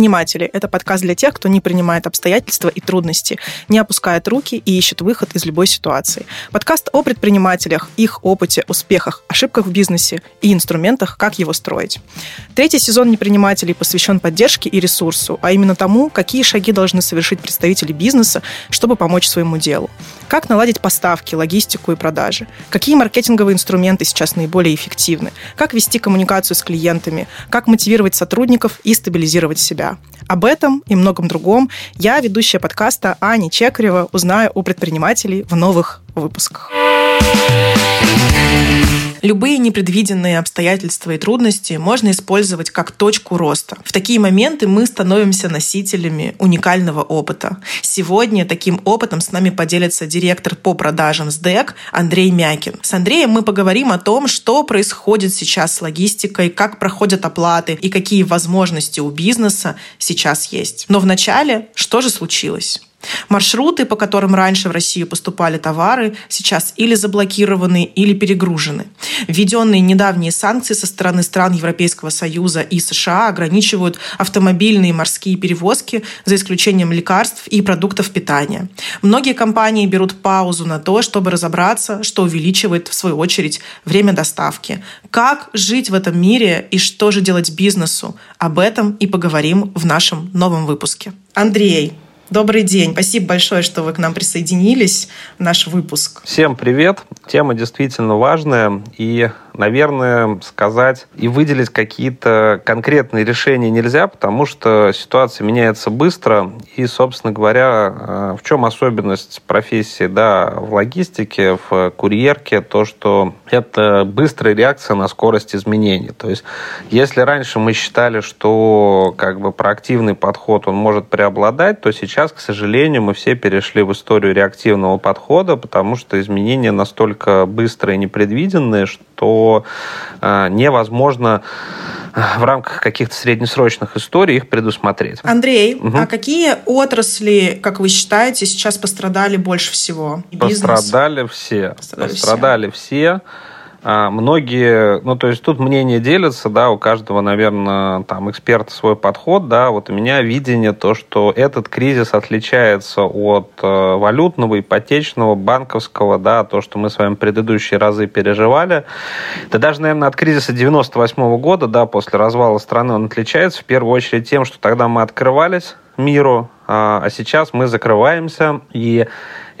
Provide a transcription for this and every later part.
Предприниматели – это подкаст для тех, кто не принимает обстоятельства и трудности, не опускает руки и ищет выход из любой ситуации. Подкаст о предпринимателях, их опыте, успехах, ошибках в бизнесе и инструментах, как его строить. Третий сезон «Непринимателей» посвящен поддержке и ресурсу, а именно тому, какие шаги должны совершить представители бизнеса, чтобы помочь своему делу. Как наладить поставки, логистику и продажи. Какие маркетинговые инструменты сейчас наиболее эффективны. Как вести коммуникацию с клиентами. Как мотивировать сотрудников и стабилизировать себя. Об этом и многом другом я, ведущая подкаста Аня Чекарева, узнаю у предпринимателей в новых выпусках. Любые непредвиденные обстоятельства и трудности можно использовать как точку роста. В такие моменты мы становимся носителями уникального опыта. Сегодня таким опытом с нами поделится директор по продажам СДЭК Андрей Мякин. С Андреем мы поговорим о том, что происходит сейчас с логистикой, как проходят оплаты и какие возможности у бизнеса сейчас есть. Но вначале, что же случилось? Маршруты, по которым раньше в Россию поступали товары, сейчас или заблокированы, или перегружены. Введенные недавние санкции со стороны стран Европейского Союза и США ограничивают автомобильные и морские перевозки, за исключением лекарств и продуктов питания. Многие компании берут паузу на то, чтобы разобраться, что увеличивает, в свою очередь, время доставки. Как жить в этом мире и что же делать бизнесу? Об этом и поговорим в нашем новом выпуске. Андрей, Добрый день. Спасибо большое, что вы к нам присоединились в наш выпуск. Всем привет. Тема действительно важная. И наверное, сказать и выделить какие-то конкретные решения нельзя, потому что ситуация меняется быстро. И, собственно говоря, э, в чем особенность профессии да, в логистике, в курьерке, то, что это быстрая реакция на скорость изменений. То есть, если раньше мы считали, что как бы проактивный подход он может преобладать, то сейчас, к сожалению, мы все перешли в историю реактивного подхода, потому что изменения настолько быстрые и непредвиденные, что э, невозможно э, в рамках каких-то среднесрочных историй их предусмотреть. Андрей, угу. а какие отрасли, как вы считаете, сейчас пострадали больше всего? Пострадали Бизнес? все. Пострадали, пострадали все. все. А, многие, ну, то есть тут мнения делятся, да, у каждого, наверное, там эксперт свой подход, да, вот у меня видение то, что этот кризис отличается от э, валютного, ипотечного, банковского, да, то, что мы с вами предыдущие разы переживали. Да даже, наверное, от кризиса 98 -го года, да, после развала страны он отличается в первую очередь тем, что тогда мы открывались миру, а, а сейчас мы закрываемся, и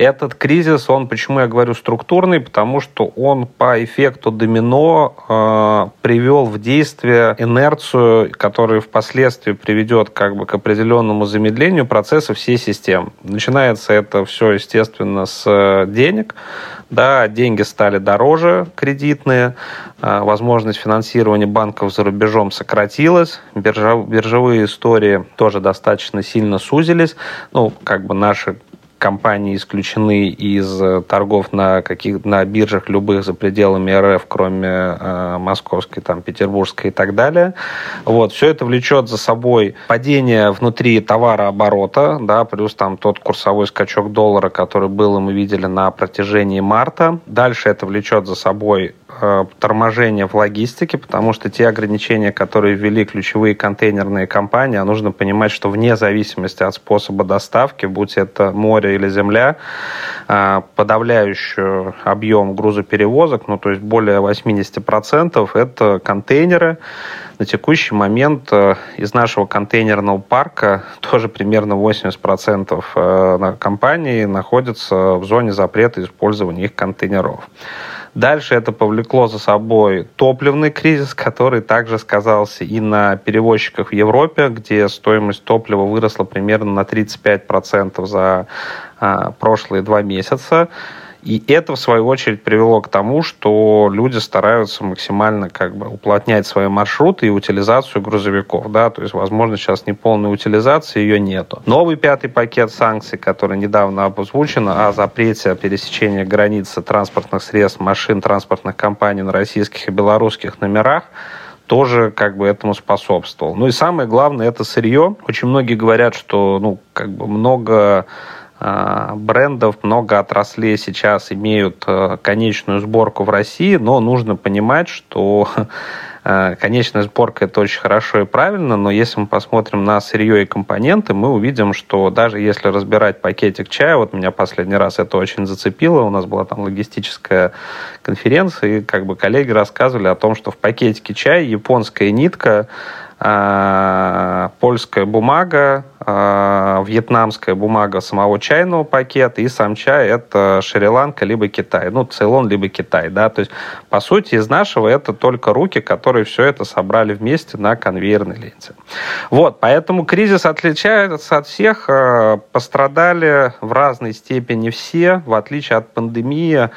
этот кризис, он, почему я говорю структурный, потому что он по эффекту домино э, привел в действие инерцию, которая впоследствии приведет как бы к определенному замедлению процесса всей системы. Начинается это все, естественно, с денег. Да, деньги стали дороже, кредитные, э, возможность финансирования банков за рубежом сократилась, биржевые истории тоже достаточно сильно сузились. Ну, как бы наши компании исключены из э, торгов на каких на биржах любых за пределами РФ, кроме э, московской, там, петербургской и так далее. Вот, все это влечет за собой падение внутри товарооборота, да, плюс там тот курсовой скачок доллара, который был, и мы видели на протяжении марта. Дальше это влечет за собой торможение в логистике, потому что те ограничения, которые ввели ключевые контейнерные компании, а нужно понимать, что вне зависимости от способа доставки, будь это море или земля, э, подавляющий объем грузоперевозок, ну то есть более 80%, это контейнеры. На текущий момент э, из нашего контейнерного парка тоже примерно 80% компаний находятся в зоне запрета использования их контейнеров. Дальше это повлекло за собой топливный кризис, который также сказался и на перевозчиках в Европе, где стоимость топлива выросла примерно на 35% за а, прошлые два месяца. И это, в свою очередь, привело к тому, что люди стараются максимально как бы уплотнять свои маршруты и утилизацию грузовиков. Да? То есть, возможно, сейчас не полной утилизации, ее нету. Новый пятый пакет санкций, который недавно озвучен, о запрете пересечения границы транспортных средств, машин, транспортных компаний на российских и белорусских номерах, тоже как бы этому способствовал. Ну и самое главное, это сырье. Очень многие говорят, что ну, как бы много брендов, много отраслей сейчас имеют э, конечную сборку в России, но нужно понимать, что Э, конечная сборка это очень хорошо и правильно, но если мы посмотрим на сырье и компоненты, мы увидим, что даже если разбирать пакетик чая, вот меня последний раз это очень зацепило, у нас была там логистическая конференция, и как бы коллеги рассказывали о том, что в пакетике чая японская нитка а, польская бумага, а, вьетнамская бумага самого чайного пакета и сам чай это Шри-Ланка либо Китай. Ну, Цейлон либо Китай, да. То есть, по сути, из нашего это только руки, которые все это собрали вместе на конвейерной ленте. Вот, поэтому кризис отличается от всех. А, пострадали в разной степени все, в отличие от пандемии.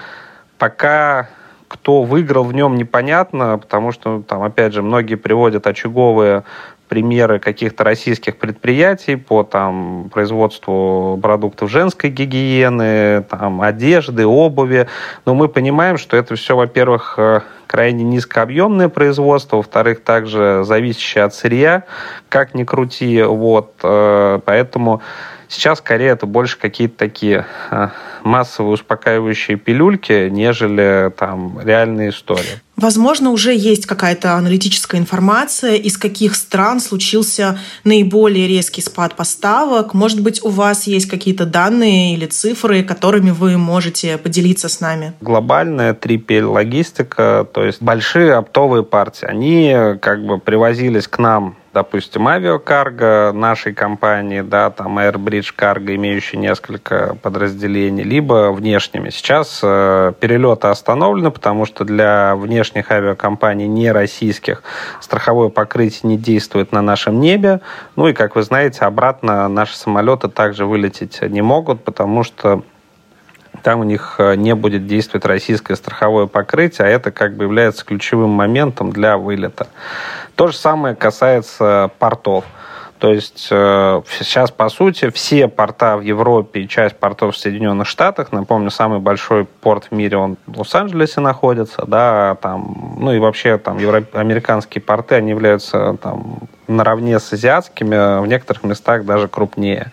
Пока кто выиграл в нем, непонятно, потому что, там, опять же, многие приводят очаговые примеры каких-то российских предприятий по там, производству продуктов женской гигиены, там, одежды, обуви. Но мы понимаем, что это все, во-первых, э, крайне низкообъемное производство, во-вторых, также зависящее от сырья, как ни крути. Вот, э, поэтому Сейчас скорее это больше какие-то такие а, массовые успокаивающие пилюльки, нежели там реальные истории. Возможно, уже есть какая-то аналитическая информация, из каких стран случился наиболее резкий спад поставок. Может быть, у вас есть какие-то данные или цифры, которыми вы можете поделиться с нами? Глобальная 3PL-логистика, то есть большие оптовые партии, они как бы привозились к нам допустим, авиакарго нашей компании, да, там Airbridge Cargo, имеющий несколько подразделений, либо внешними. Сейчас э, перелеты остановлены, потому что для внешних авиакомпаний не российских страховое покрытие не действует на нашем небе. Ну и, как вы знаете, обратно наши самолеты также вылететь не могут, потому что там у них э, не будет действовать российское страховое покрытие, а это как бы является ключевым моментом для вылета. То же самое касается портов. То есть э, сейчас, по сути, все порта в Европе и часть портов в Соединенных Штатах, напомню, самый большой порт в мире, он в Лос-Анджелесе находится, да, там, ну и вообще там евро... американские порты, они являются там наравне с азиатскими, в некоторых местах даже крупнее.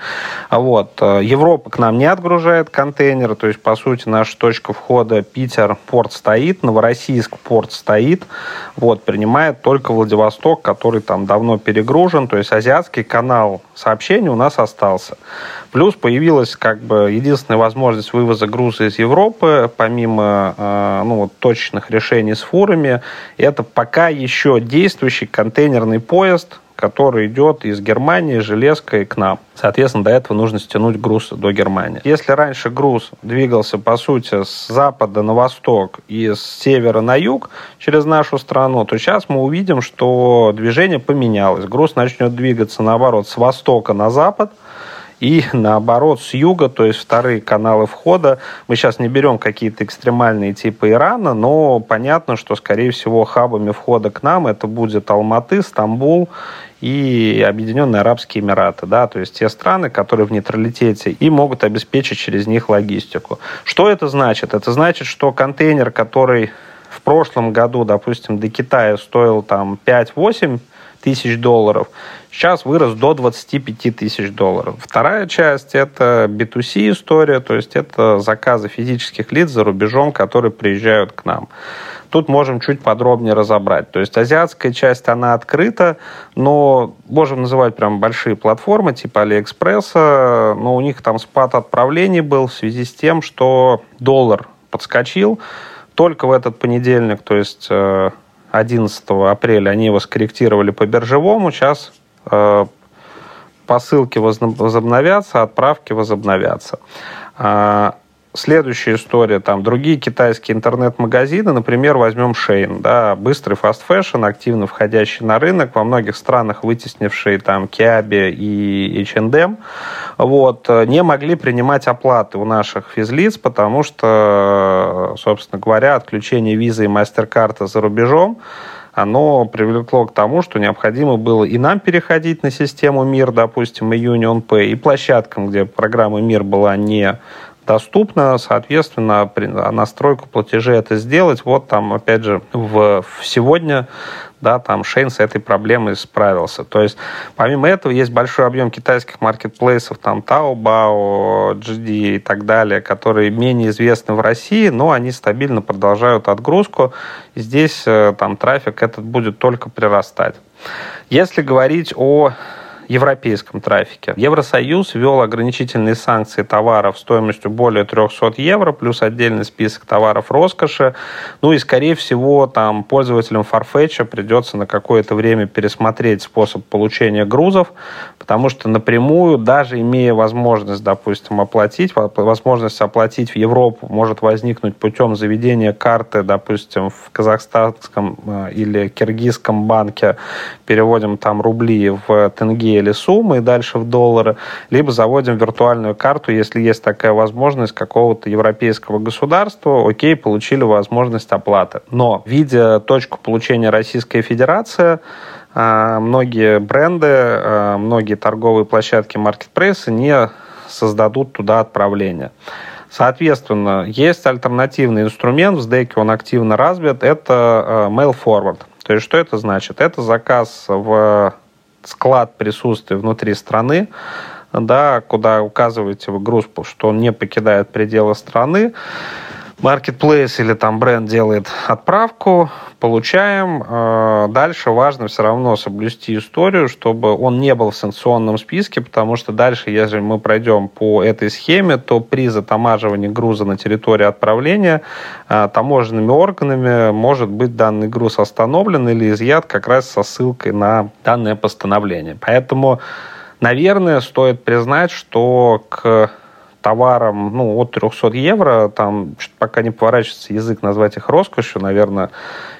А вот. Э, Европа к нам не отгружает контейнеры, то есть, по сути, наша точка входа Питер, порт стоит, Новороссийск, порт стоит, вот, принимает только Владивосток, который там давно перегружен, то есть азиатский канал сообщений у нас остался. Плюс появилась как бы единственная возможность вывоза груза из Европы, помимо э, ну, вот, точечных решений с фурами, это пока еще действующий контейнерный поезд, который идет из Германии железкой к нам. Соответственно, до этого нужно стянуть груз до Германии. Если раньше груз двигался, по сути, с запада на восток и с севера на юг через нашу страну, то сейчас мы увидим, что движение поменялось. Груз начнет двигаться, наоборот, с востока на запад, и наоборот с юга, то есть вторые каналы входа. Мы сейчас не берем какие-то экстремальные типы Ирана, но понятно, что, скорее всего, хабами входа к нам это будет Алматы, Стамбул и Объединенные Арабские Эмираты, да, то есть те страны, которые в нейтралитете и могут обеспечить через них логистику. Что это значит? Это значит, что контейнер, который в прошлом году, допустим, до Китая стоил там 5-8 тысяч долларов, сейчас вырос до 25 тысяч долларов. Вторая часть – это B2C история, то есть это заказы физических лиц за рубежом, которые приезжают к нам. Тут можем чуть подробнее разобрать. То есть азиатская часть, она открыта, но можем называть прям большие платформы типа Алиэкспресса, но у них там спад отправлений был в связи с тем, что доллар подскочил. Только в этот понедельник, то есть 11 э, апреля, они его скорректировали по биржевому. Сейчас э, посылки возобновятся, отправки возобновятся. А, Следующая история, там, другие китайские интернет-магазины, например, возьмем Shein, да, быстрый fast fashion, активно входящий на рынок, во многих странах вытеснивший там Kiabi и H&M, вот, не могли принимать оплаты у наших физлиц, потому что, собственно говоря, отключение визы и мастер-карта за рубежом оно привело к тому, что необходимо было и нам переходить на систему МИР, допустим, и Union Pay, и площадкам, где программа МИР была не доступно, соответственно, настройку платежей это сделать. Вот там, опять же, в, сегодня да, там Шейн с этой проблемой справился. То есть, помимо этого, есть большой объем китайских маркетплейсов, там Taobao, GD и так далее, которые менее известны в России, но они стабильно продолжают отгрузку. Здесь э, там трафик этот будет только прирастать. Если говорить о европейском трафике. Евросоюз ввел ограничительные санкции товаров стоимостью более 300 евро, плюс отдельный список товаров роскоши. Ну и, скорее всего, там пользователям Farfetch придется на какое-то время пересмотреть способ получения грузов, потому что напрямую, даже имея возможность, допустим, оплатить, возможность оплатить в Европу может возникнуть путем заведения карты, допустим, в казахстанском э, или киргизском банке, переводим там рубли в тенге или суммы и дальше в доллары, либо заводим виртуальную карту, если есть такая возможность какого-то европейского государства, окей, получили возможность оплаты. Но, видя точку получения Российская Федерация, а, многие бренды, а, многие торговые площадки маркетплейсы не создадут туда отправление. Соответственно, есть альтернативный инструмент, в SDEC он активно развит, это а, Mail Forward. То есть что это значит? Это заказ в склад присутствия внутри страны, да, куда указываете вы груз, что он не покидает пределы страны. Marketplace или там бренд делает отправку, получаем. Э, дальше важно все равно соблюсти историю, чтобы он не был в санкционном списке, потому что дальше, если мы пройдем по этой схеме, то при затамаживании груза на территории отправления э, таможенными органами может быть данный груз остановлен или изъят как раз со ссылкой на данное постановление. Поэтому, наверное, стоит признать, что к товарам ну, от 300 евро, там пока не поворачивается язык назвать их роскошью, наверное,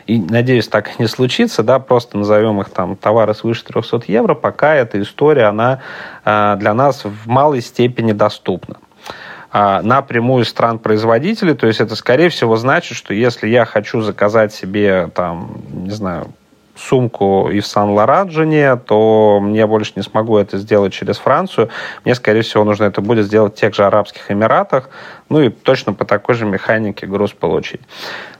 и, надеюсь, так и не случится, да, просто назовем их там товары свыше 300 евро, пока эта история, она э, для нас в малой степени доступна а, напрямую стран-производителей. То есть это, скорее всего, значит, что если я хочу заказать себе, там, не знаю, сумку и в Сан-Лоран то мне больше не смогу это сделать через Францию. Мне, скорее всего, нужно это будет сделать в тех же Арабских Эмиратах, ну и точно по такой же механике груз получить.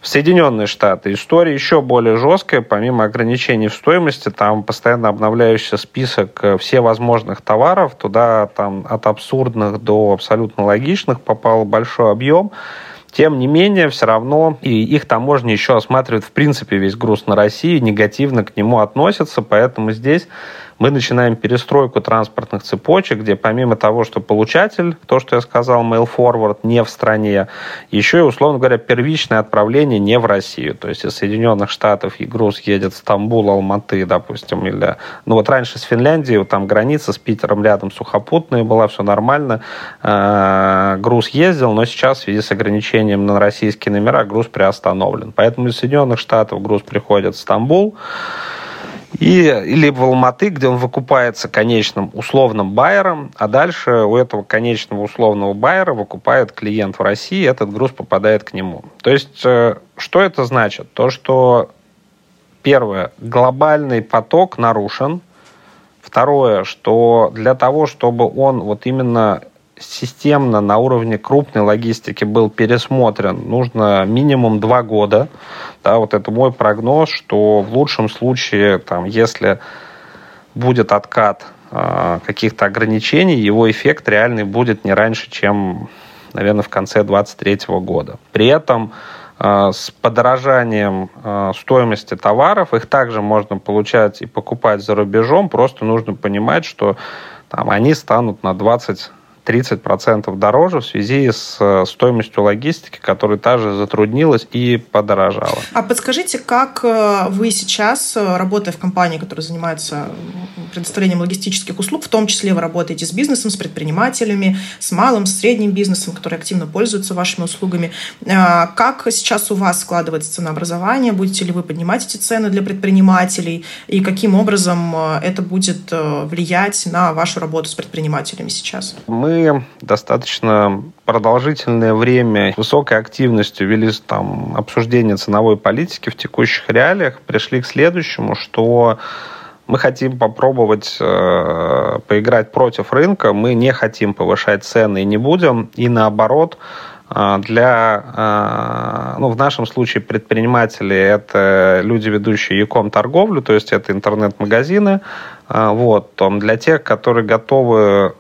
В Соединенные Штаты история еще более жесткая, помимо ограничений в стоимости, там постоянно обновляющийся список э, всевозможных товаров, туда там от абсурдных до абсолютно логичных попал большой объем. Тем не менее, все равно и их таможня еще осматривает в принципе весь груз на России, негативно к нему относятся, поэтому здесь мы начинаем перестройку транспортных цепочек, где помимо того, что получатель, то, что я сказал, mail forward не в стране, еще и, условно говоря, первичное отправление не в Россию. То есть из Соединенных Штатов и груз едет в Стамбул, Алматы, допустим, или... Ну вот раньше с Финляндией, там граница с Питером рядом сухопутная была, все нормально. Э, груз ездил, но сейчас в связи с ограничением на российские номера груз приостановлен. Поэтому из Соединенных Штатов груз приходит в Стамбул, и, или в Алматы, где он выкупается конечным условным байером, а дальше у этого конечного условного байера выкупает клиент в России, и этот груз попадает к нему. То есть, э, что это значит? То, что, первое, глобальный поток нарушен, Второе, что для того, чтобы он вот именно системно на уровне крупной логистики был пересмотрен, нужно минимум два года. Да, вот это мой прогноз, что в лучшем случае, там, если будет откат э, каких-то ограничений, его эффект реальный будет не раньше, чем, наверное, в конце 2023 года. При этом э, с подорожанием э, стоимости товаров их также можно получать и покупать за рубежом, просто нужно понимать, что там, они станут на 20 30% дороже в связи с э, стоимостью логистики, которая также затруднилась и подорожала. А подскажите, как э, вы сейчас, э, работая в компании, которая занимается предоставлением логистических услуг, в том числе вы работаете с бизнесом, с предпринимателями, с малым, с средним бизнесом, которые активно пользуются вашими услугами, как сейчас у вас складывается ценообразование? Будете ли вы поднимать эти цены для предпринимателей? И каким образом это будет влиять на вашу работу с предпринимателями сейчас? Мы достаточно продолжительное время высокой активностью вели там обсуждение ценовой политики в текущих реалиях, пришли к следующему, что мы хотим попробовать э, поиграть против рынка, мы не хотим повышать цены и не будем, и наоборот, а, для, а, ну, в нашем случае предприниматели – это люди, ведущие e-com торговлю, то есть это интернет-магазины. А, вот. Для тех, которые готовы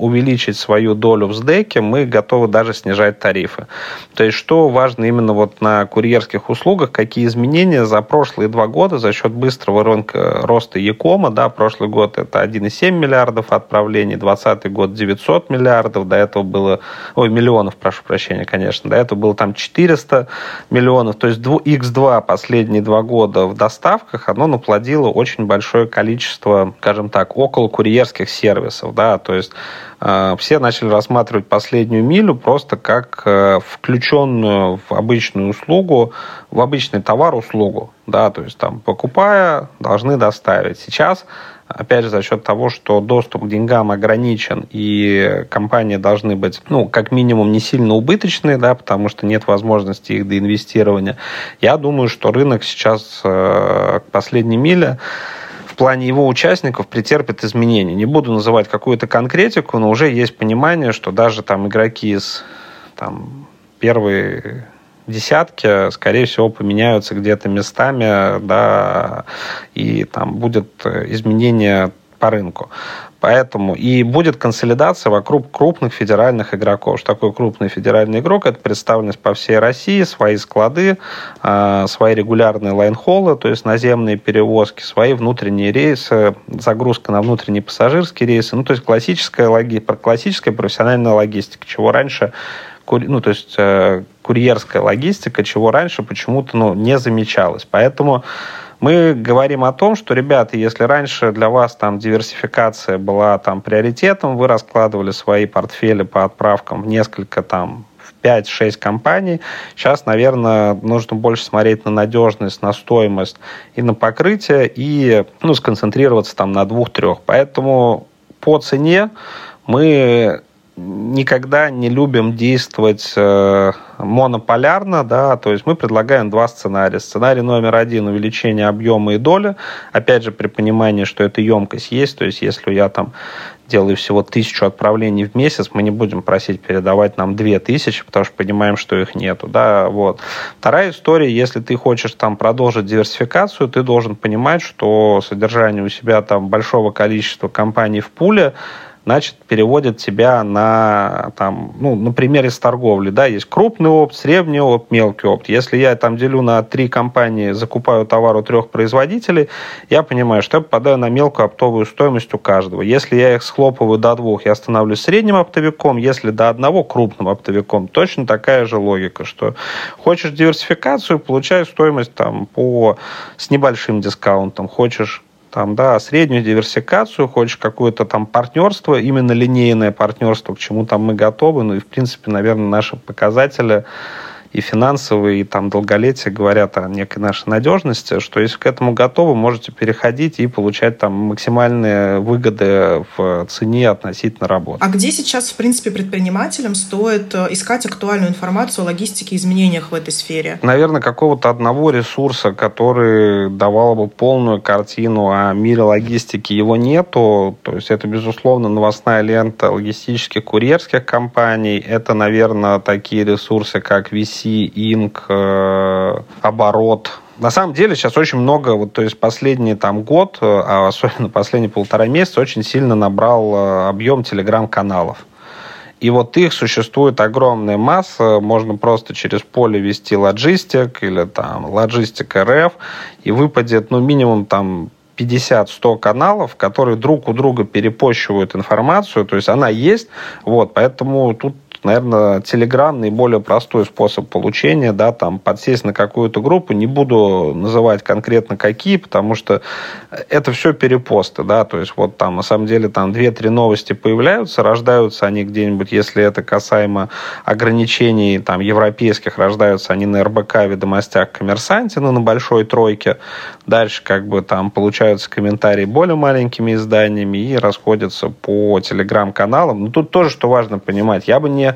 увеличить свою долю в СДЭКе, мы готовы даже снижать тарифы. То есть, что важно именно вот на курьерских услугах, какие изменения за прошлые два года за счет быстрого рынка роста Якома, да, прошлый год это 1,7 миллиардов отправлений, 2020 год 900 миллиардов, до этого было, ой, миллионов, прошу прощения, конечно, до этого было там 400 миллионов, то есть X2 последние два года в доставках, оно наплодило очень большое количество, скажем так, около курьерских сервисов, да, то есть все начали рассматривать последнюю милю просто как э, включенную в обычную услугу, в обычный товар-услугу. Да, то есть там покупая, должны доставить. Сейчас опять же, за счет того, что доступ к деньгам ограничен, и компании должны быть, ну, как минимум, не сильно убыточные, да, потому что нет возможности их доинвестирования. Я думаю, что рынок сейчас э, к последней миле плане его участников претерпит изменения. Не буду называть какую-то конкретику, но уже есть понимание, что даже там игроки из там, первой десятки, скорее всего, поменяются где-то местами, да, и там будет изменение по рынку. Поэтому и будет консолидация вокруг крупных федеральных игроков. Что такое крупный федеральный игрок? Это представленность по всей России, свои склады, а, свои регулярные лайнхоллы, то есть наземные перевозки, свои внутренние рейсы, загрузка на внутренние пассажирские рейсы. Ну, то есть классическая, логи... классическая профессиональная логистика, чего раньше ну, то есть э, курьерская логистика, чего раньше почему-то ну, не замечалось. Поэтому мы говорим о том, что, ребята, если раньше для вас там диверсификация была там приоритетом, вы раскладывали свои портфели по отправкам в несколько там 5-6 компаний. Сейчас, наверное, нужно больше смотреть на надежность, на стоимость и на покрытие, и ну, сконцентрироваться там на двух-трех. Поэтому по цене мы никогда не любим действовать э, монополярно, да, то есть мы предлагаем два сценария. Сценарий номер один – увеличение объема и доли, опять же, при понимании, что эта емкость есть, то есть если я там делаю всего тысячу отправлений в месяц, мы не будем просить передавать нам две тысячи, потому что понимаем, что их нету, да, вот. Вторая история, если ты хочешь там продолжить диверсификацию, ты должен понимать, что содержание у себя там большого количества компаний в пуле – значит, переводит тебя на, там, ну, например, из торговли, да, есть крупный опт, средний опт, мелкий опт. Если я там делю на три компании, закупаю товар у трех производителей, я понимаю, что я попадаю на мелкую оптовую стоимость у каждого. Если я их схлопываю до двух, я становлюсь средним оптовиком, если до одного крупным оптовиком, точно такая же логика, что хочешь диверсификацию, получаешь стоимость там по, с небольшим дискаунтом, хочешь там, да, среднюю диверсификацию, хочешь какое-то там партнерство, именно линейное партнерство, к чему там мы готовы, ну и, в принципе, наверное, наши показатели и финансовые, и там долголетие говорят о некой нашей надежности, что если к этому готовы, можете переходить и получать там максимальные выгоды в цене относительно работы. А где сейчас, в принципе, предпринимателям стоит э, искать актуальную информацию о логистике и изменениях в этой сфере? Наверное, какого-то одного ресурса, который давал бы полную картину о мире логистики, его нету. То есть это, безусловно, новостная лента логистических курьерских компаний. Это, наверное, такие ресурсы, как VC IC, Инк, э, оборот. На самом деле сейчас очень много, вот, то есть последний там год, э, а особенно последние полтора месяца, очень сильно набрал э, объем телеграм-каналов. И вот их существует огромная масса, можно просто через поле вести лоджистик или там лоджистик РФ, и выпадет ну минимум там 50-100 каналов, которые друг у друга перепощивают информацию, то есть она есть, вот, поэтому тут наверное, Telegram наиболее простой способ получения, да, там, подсесть на какую-то группу, не буду называть конкретно какие, потому что это все перепосты, да, то есть вот там, на самом деле, там 2-3 новости появляются, рождаются они где-нибудь, если это касаемо ограничений, там, европейских, рождаются они на РБК, ведомостях, коммерсанте, ну, на большой тройке, дальше, как бы, там, получаются комментарии более маленькими изданиями и расходятся по телеграм-каналам, ну, тут тоже, что важно понимать, я бы не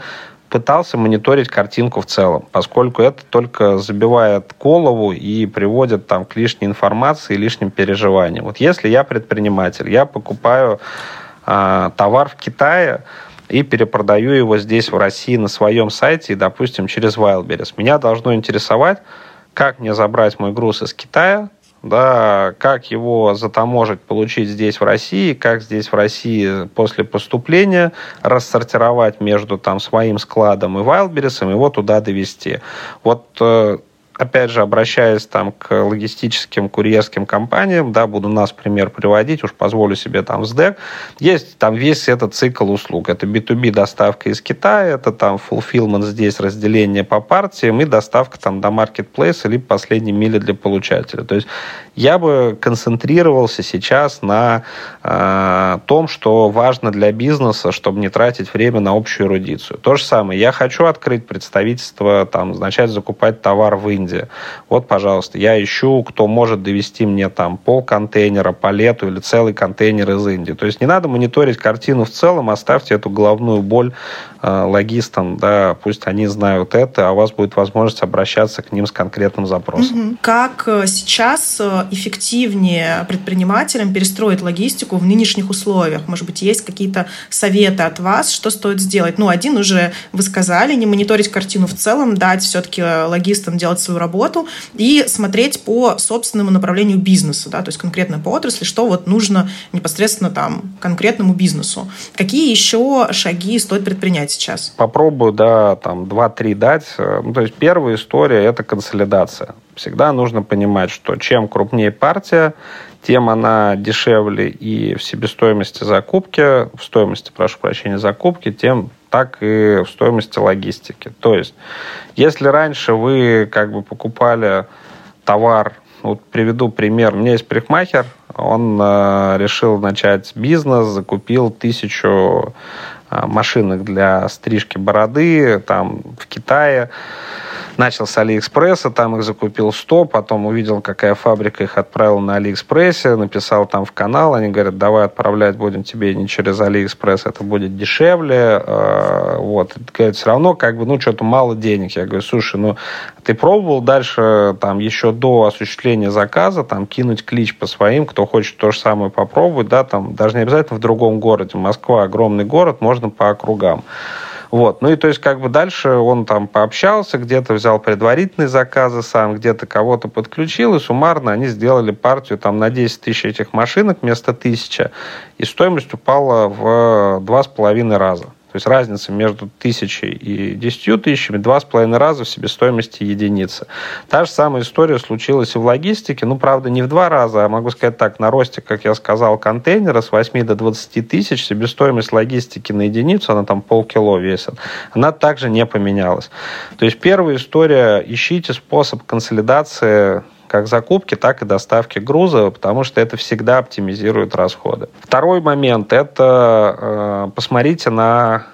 пытался мониторить картинку в целом, поскольку это только забивает голову и приводит там, к лишней информации и лишним переживаниям. Вот если я предприниматель, я покупаю э, товар в Китае, и перепродаю его здесь, в России, на своем сайте, и, допустим, через Wildberries. Меня должно интересовать, как мне забрать мой груз из Китая, да, как его затаможить, получить здесь в России, как здесь в России после поступления рассортировать между там своим складом и Wildberries, его туда довести. Вот э, опять же, обращаясь там к логистическим, курьерским компаниям, да, буду нас пример приводить, уж позволю себе там СДЭК, есть там весь этот цикл услуг. Это B2B доставка из Китая, это там fulfillment здесь, разделение по партиям и доставка там до marketplace или последней мили для получателя. То есть я бы концентрировался сейчас на э, том, что важно для бизнеса, чтобы не тратить время на общую эрудицию. То же самое. Я хочу открыть представительство, там, начать закупать товар в Индии. Вот, пожалуйста, я ищу, кто может довести мне там пол контейнера, палету или целый контейнер из Индии. То есть не надо мониторить картину в целом, оставьте эту головную боль логистам, да, пусть они знают это, а у вас будет возможность обращаться к ним с конкретным запросом. Как э, сейчас э, эффективнее предпринимателям перестроить логистику в нынешних условиях? Может быть, есть какие-то советы от вас, что стоит сделать? Ну, один уже вы сказали, не мониторить картину в целом, дать все-таки логистам делать свою работу и смотреть по собственному направлению бизнеса, да, то есть конкретно по отрасли, что вот нужно непосредственно там конкретному бизнесу. Какие еще шаги стоит предпринять сейчас? Попробую, да, там, два-три дать. Ну, то есть первая история – это консолидация. Всегда нужно понимать, что чем крупнее партия, тем она дешевле и в себестоимости закупки, в стоимости, прошу прощения, закупки, тем так и в стоимости логистики. То есть, если раньше вы как бы покупали товар, вот приведу пример, у меня есть парикмахер, он э, решил начать бизнес, закупил тысячу машинок для стрижки бороды там в Китае, начал с Алиэкспресса, там их закупил 100, потом увидел, какая фабрика их отправила на Алиэкспрессе, написал там в канал, они говорят, давай отправлять будем тебе не через Алиэкспресс, это будет дешевле, э, вот. Говорит, все равно, как бы, ну, что-то мало денег. Я говорю, слушай, ну, ты пробовал дальше, там, еще до осуществления заказа, там, кинуть клич по своим, кто хочет то же самое попробовать, да, там, даже не обязательно в другом городе. Москва огромный город, можно по округам. Вот. Ну и то есть как бы дальше он там пообщался, где-то взял предварительные заказы сам, где-то кого-то подключил, и суммарно они сделали партию там на 10 тысяч этих машинок вместо тысячи, и стоимость упала в два с половиной раза. То есть разница между тысячей и десятью тысячами два с половиной раза в себестоимости единицы. Та же самая история случилась и в логистике. Ну, правда, не в два раза, а могу сказать так, на росте, как я сказал, контейнера с 8 до 20 тысяч себестоимость логистики на единицу, она там полкило весит, она также не поменялась. То есть первая история, ищите способ консолидации как закупки, так и доставки груза, потому что это всегда оптимизирует расходы. Второй момент – это э, посмотрите на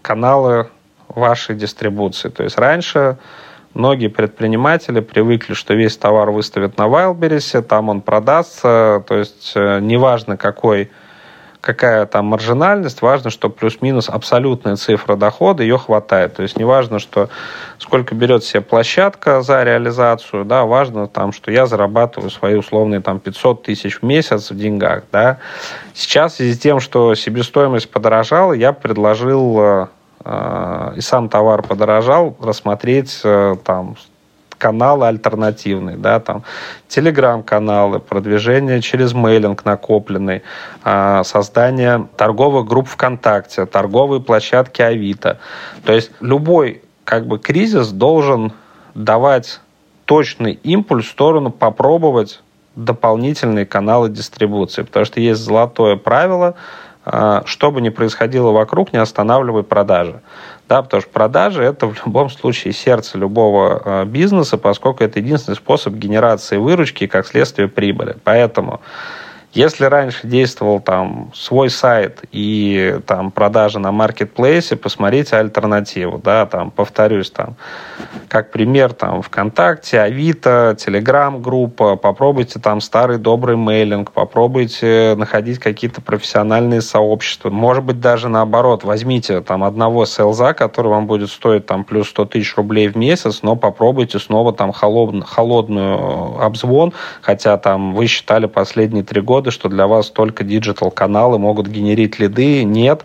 каналы вашей дистрибуции. То есть раньше многие предприниматели привыкли, что весь товар выставят на Wildberries, там он продастся, то есть э, неважно какой какая там маржинальность, важно, что плюс-минус абсолютная цифра дохода, ее хватает. То есть не важно, что сколько берет себе площадка за реализацию, да, важно там, что я зарабатываю свои условные там 500 тысяч в месяц в деньгах, да. Сейчас в связи с тем, что себестоимость подорожала, я предложил э, и сам товар подорожал, рассмотреть э, там каналы альтернативные, да, там, телеграм-каналы, продвижение через мейлинг накопленный, а, создание торговых групп ВКонтакте, торговые площадки Авито. То есть любой как бы кризис должен давать точный импульс в сторону попробовать дополнительные каналы дистрибуции, потому что есть золотое правило, а, что бы ни происходило вокруг, не останавливай продажи да, потому что продажи это в любом случае сердце любого э, бизнеса, поскольку это единственный способ генерации выручки и как следствие прибыли. Поэтому если раньше действовал там свой сайт и там продажа на маркетплейсе, посмотрите альтернативу, да, там, повторюсь, там, как пример, там, ВКонтакте, Авито, Телеграм-группа, попробуйте там старый добрый мейлинг, попробуйте находить какие-то профессиональные сообщества, может быть, даже наоборот, возьмите там одного селза, который вам будет стоить там плюс 100 тысяч рублей в месяц, но попробуйте снова там холод, холодную обзвон, хотя там вы считали последние три года годы, что для вас только digital -каналы могут генерить лиды. Нет.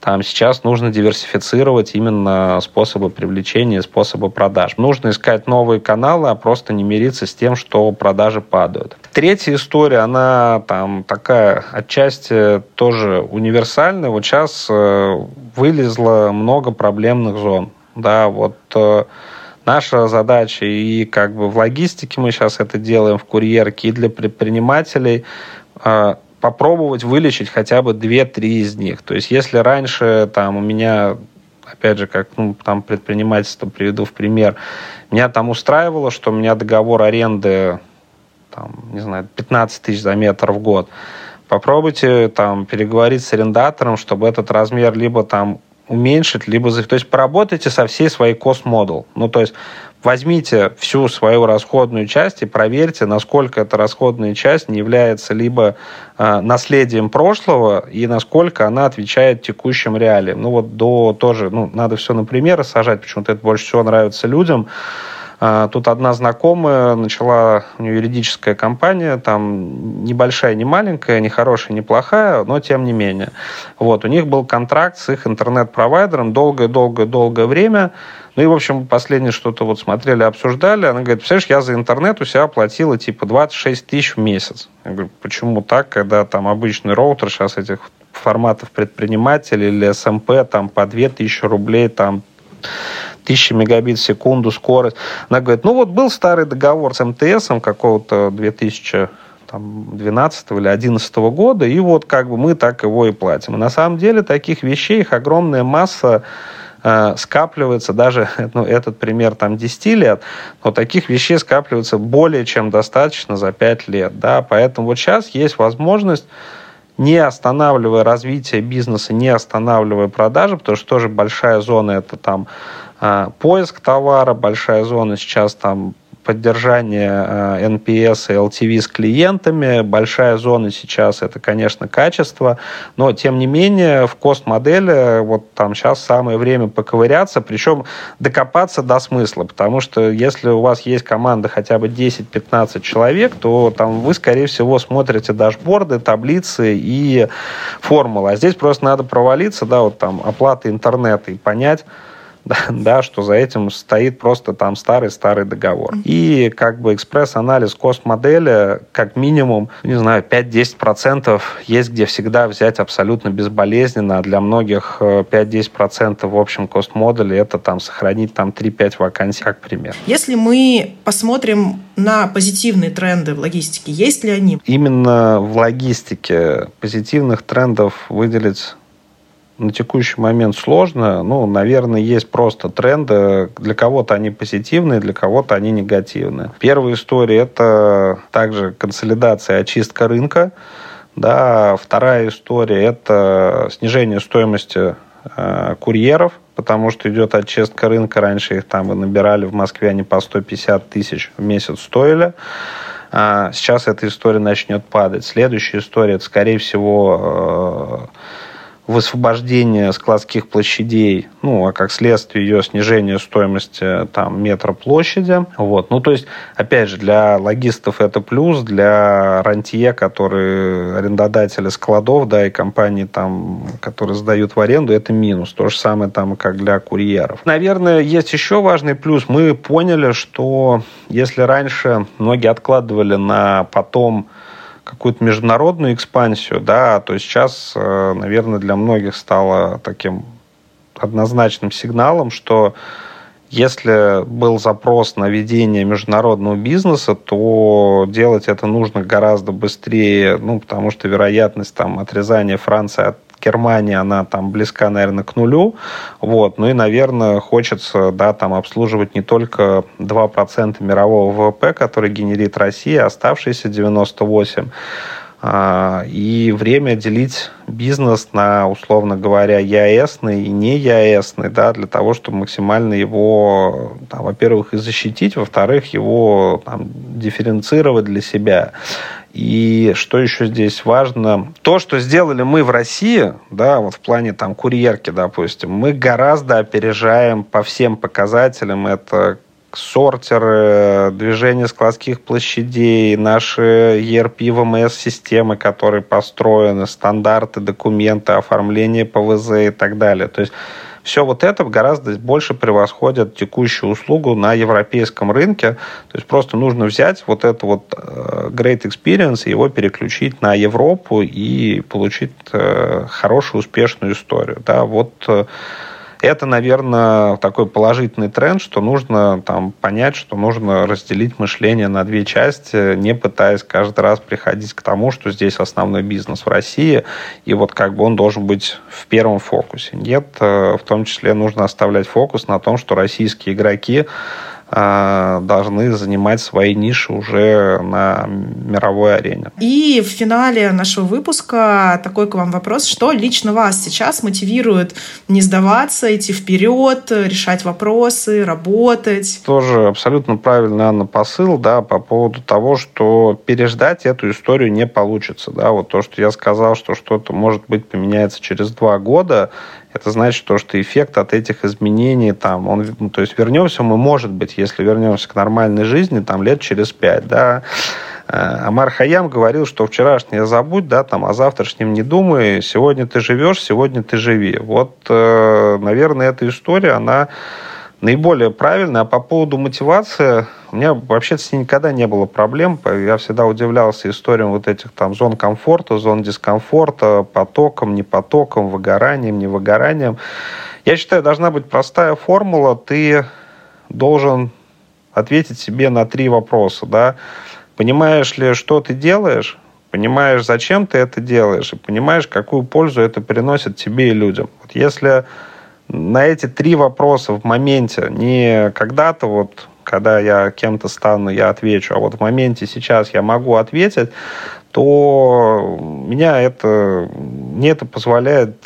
там сейчас нужно диверсифицировать именно способы привлечения, способы продаж. Нужно искать новые каналы, а просто не мириться с тем, что продажи падают. Третья история, она там такая отчасти тоже универсальная. Вот сейчас э, вылезло много проблемных зон. Да, вот э, наша задача и как бы в логистике мы сейчас это делаем, в курьерке, и для предпринимателей попробовать вылечить хотя бы 2-3 из них. То есть если раньше там у меня опять же, как ну, там предпринимательство приведу в пример, меня там устраивало, что у меня договор аренды там, не знаю, 15 тысяч за метр в год. Попробуйте там переговорить с арендатором, чтобы этот размер либо там уменьшить, либо... То есть поработайте со всей своей cost-model. Ну, то есть возьмите всю свою расходную часть и проверьте, насколько эта расходная часть не является либо э, наследием прошлого и насколько она отвечает текущим реалиям. Ну вот до тоже, ну, надо все на примеры сажать, почему-то это больше всего нравится людям. А, тут одна знакомая начала, у нее юридическая компания, там небольшая, не маленькая, не хорошая, не плохая, но тем не менее. Вот, у них был контракт с их интернет-провайдером долгое-долгое-долгое время. Ну и, в общем, последнее что-то вот смотрели, обсуждали. Она говорит, представляешь, я за интернет у себя платила типа 26 тысяч в месяц. Я говорю, почему так, когда там обычный роутер сейчас этих форматов предпринимателей или СМП эм там по 2000 рублей, там 1000 мегабит в секунду скорость. Она говорит, ну вот был старый договор с МТС какого-то 2000 там, 12 или 11 года, и вот как бы мы так его и платим. И на самом деле таких вещей их огромная масса э, скапливается, даже ну, этот пример там 10 лет, но таких вещей скапливается более чем достаточно за 5 лет. Да? Поэтому вот сейчас есть возможность не останавливая развитие бизнеса, не останавливая продажи, потому что тоже большая зона это там а, поиск товара, большая зона сейчас там поддержание NPS и LTV с клиентами. Большая зона сейчас это, конечно, качество, но тем не менее в кост-модели вот там сейчас самое время поковыряться, причем докопаться до смысла, потому что если у вас есть команда хотя бы 10-15 человек, то там вы, скорее всего, смотрите дашборды, таблицы и формулы. А здесь просто надо провалиться, да, вот там оплата интернета и понять, да, что за этим стоит просто там старый-старый договор. И как бы экспресс-анализ кост-модели, как минимум, не знаю, 5-10% есть где всегда взять абсолютно безболезненно, а для многих 5-10% э, в общем кост-модели это там сохранить там 3-5 вакансий, как пример. Если мы посмотрим на позитивные тренды в логистике, есть ли они? Именно в логистике позитивных трендов выделить на текущий момент сложно. Ну, наверное, есть просто тренды. Для кого-то они позитивные, для кого-то они негативные. Первая история – это также консолидация, очистка рынка. Да, вторая история – это снижение стоимости э, курьеров, потому что идет очистка рынка. Раньше их там и набирали в Москве, они по 150 тысяч в месяц стоили. А сейчас эта история начнет падать. Следующая история, это, скорее всего, э, высвобождение складских площадей, ну, а как следствие ее снижение стоимости там, метра площади. Вот. Ну, то есть, опять же, для логистов это плюс, для рантье, которые арендодатели складов, да, и компании, там, которые сдают в аренду, это минус. То же самое там, как для курьеров. Наверное, есть еще важный плюс. Мы поняли, что если раньше многие откладывали на потом какую-то международную экспансию, да, то сейчас, э, наверное, для многих стало таким однозначным сигналом, что если был запрос на ведение международного бизнеса, то делать это нужно гораздо быстрее, ну, потому что вероятность там отрезания Франции от Германия, она там близка, наверное, к нулю. Вот. Ну и, наверное, хочется да, там обслуживать не только 2% мирового ВВП, который генерит Россия, оставшиеся 98%. А, и время делить бизнес на, условно говоря, ЯЭСный и не ЯЭСный, да, для того, чтобы максимально его, во-первых, и защитить, во-вторых, его там, дифференцировать для себя. И что еще здесь важно? То, что сделали мы в России, да, вот в плане там курьерки, допустим, мы гораздо опережаем по всем показателям. Это сортеры, движение складских площадей, наши ERP, VMS-системы, которые построены, стандарты, документы, оформление ПВЗ и так далее. То есть все вот это гораздо больше превосходит текущую услугу на европейском рынке. То есть просто нужно взять вот это вот э, great experience и его переключить на Европу и получить э, хорошую, успешную историю. Да, вот э, это, наверное, такой положительный тренд, что нужно там, понять, что нужно разделить мышление на две части, не пытаясь каждый раз приходить к тому, что здесь основной бизнес в России, и вот как бы он должен быть в первом фокусе. Нет, э, в том числе нужно оставлять фокус на том, что российские игроки должны занимать свои ниши уже на мировой арене. И в финале нашего выпуска такой к вам вопрос. Что лично вас сейчас мотивирует не сдаваться, идти вперед, решать вопросы, работать? Тоже абсолютно правильный, Анна, посыл да, по поводу того, что переждать эту историю не получится. Да? Вот то, что я сказал, что что-то, может быть, поменяется через два года, это значит то, что эффект от этих изменений, там, он, ну, то есть вернемся мы, может быть, если вернемся к нормальной жизни, там, лет через пять, да, э, Амар Хаям говорил, что вчерашнее забудь, да, там, а завтрашнем не думай, сегодня ты живешь, сегодня ты живи. Вот, э, наверное, эта история, она наиболее правильная. А по поводу мотивации, у меня вообще с ней никогда не было проблем. Я всегда удивлялся историям вот этих там зон комфорта, зон дискомфорта, потоком, не потоком, выгоранием, не выгоранием. Я считаю, должна быть простая формула. Ты должен ответить себе на три вопроса. Да? Понимаешь ли, что ты делаешь? Понимаешь, зачем ты это делаешь? И понимаешь, какую пользу это приносит тебе и людям. Вот если на эти три вопроса в моменте, не когда-то вот, когда я кем-то стану, я отвечу, а вот в моменте сейчас я могу ответить, то меня это, мне это позволяет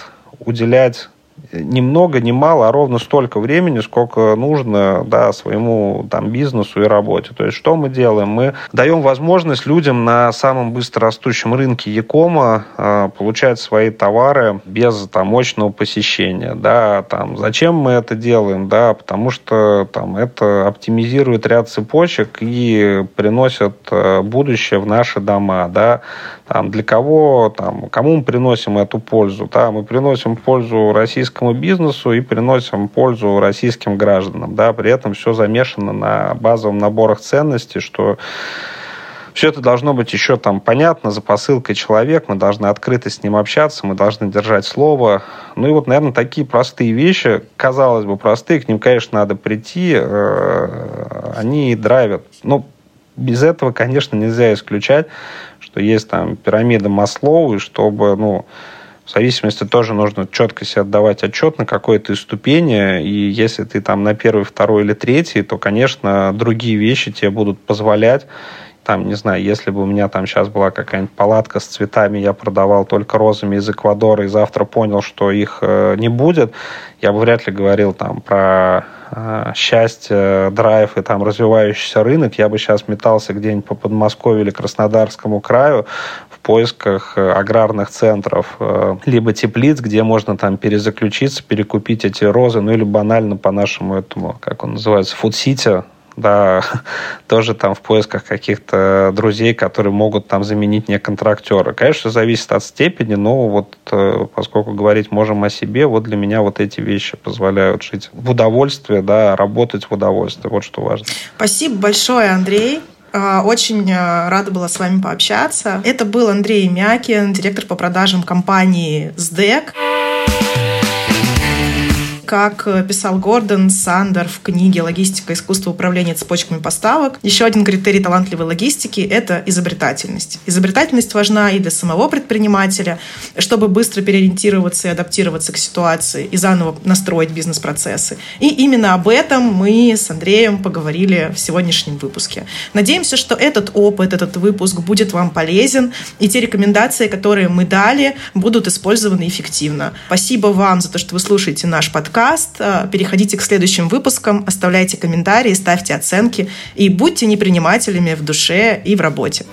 уделять ни много, ни мало, а ровно столько времени, сколько нужно да, своему там, бизнесу и работе. То есть что мы делаем? Мы даем возможность людям на самом быстрорастущем рынке Якома э, получать свои товары без там, мощного посещения. Да, там, зачем мы это делаем? Да, потому что там, это оптимизирует ряд цепочек и приносит э, будущее в наши дома. Да. Там, для кого, там, кому мы приносим эту пользу? Да? Мы приносим пользу российскому бизнесу и приносим пользу российским гражданам. Да? При этом все замешано на базовом наборах ценностей, что все это должно быть еще там понятно, за посылкой человек, мы должны открыто с ним общаться, мы должны держать слово. Ну и вот, наверное, такие простые вещи, казалось бы, простые, к ним, конечно, надо прийти, э, они драйвят. Ну, без этого, конечно, нельзя исключать, что есть там пирамида Маслоу, и чтобы, ну, зависимости тоже нужно четко себе отдавать отчет на какой-то ступени, и если ты там на первый, второй или третий, то, конечно, другие вещи тебе будут позволять там, не знаю, если бы у меня там сейчас была какая-нибудь палатка с цветами, я продавал только розами из Эквадора, и завтра понял, что их э, не будет, я бы вряд ли говорил там про э, счастье, драйв и там развивающийся рынок. Я бы сейчас метался где-нибудь по Подмосковью или Краснодарскому краю в поисках э, аграрных центров, либо теплиц, где можно там перезаключиться, перекупить эти розы, ну или банально по нашему этому, как он называется, фуд-сити, да, тоже там в поисках каких-то друзей, которые могут там заменить не контрактера. Конечно, зависит от степени, но вот э, поскольку говорить можем о себе, вот для меня вот эти вещи позволяют жить в удовольствии, да, работать в удовольствии. Вот что важно. Спасибо большое, Андрей. А, очень э, рада была с вами пообщаться. Это был Андрей Мякин, директор по продажам компании СДЭК как э, писал Гордон Сандер в книге «Логистика. Искусство управления цепочками поставок». Еще один критерий талантливой логистики – это изобретательность. Изобретательность важна и для самого предпринимателя, чтобы быстро переориентироваться и адаптироваться к ситуации и заново настроить бизнес-процессы. И именно об этом мы с Андреем поговорили в сегодняшнем выпуске. Надеемся, что этот опыт, этот выпуск будет вам полезен, и те рекомендации, которые мы дали, будут использованы эффективно. Спасибо вам за то, что вы слушаете наш подкаст подкаст. Э, переходите к следующим выпускам, оставляйте комментарии, ставьте оценки и будьте непринимателями в душе и в работе.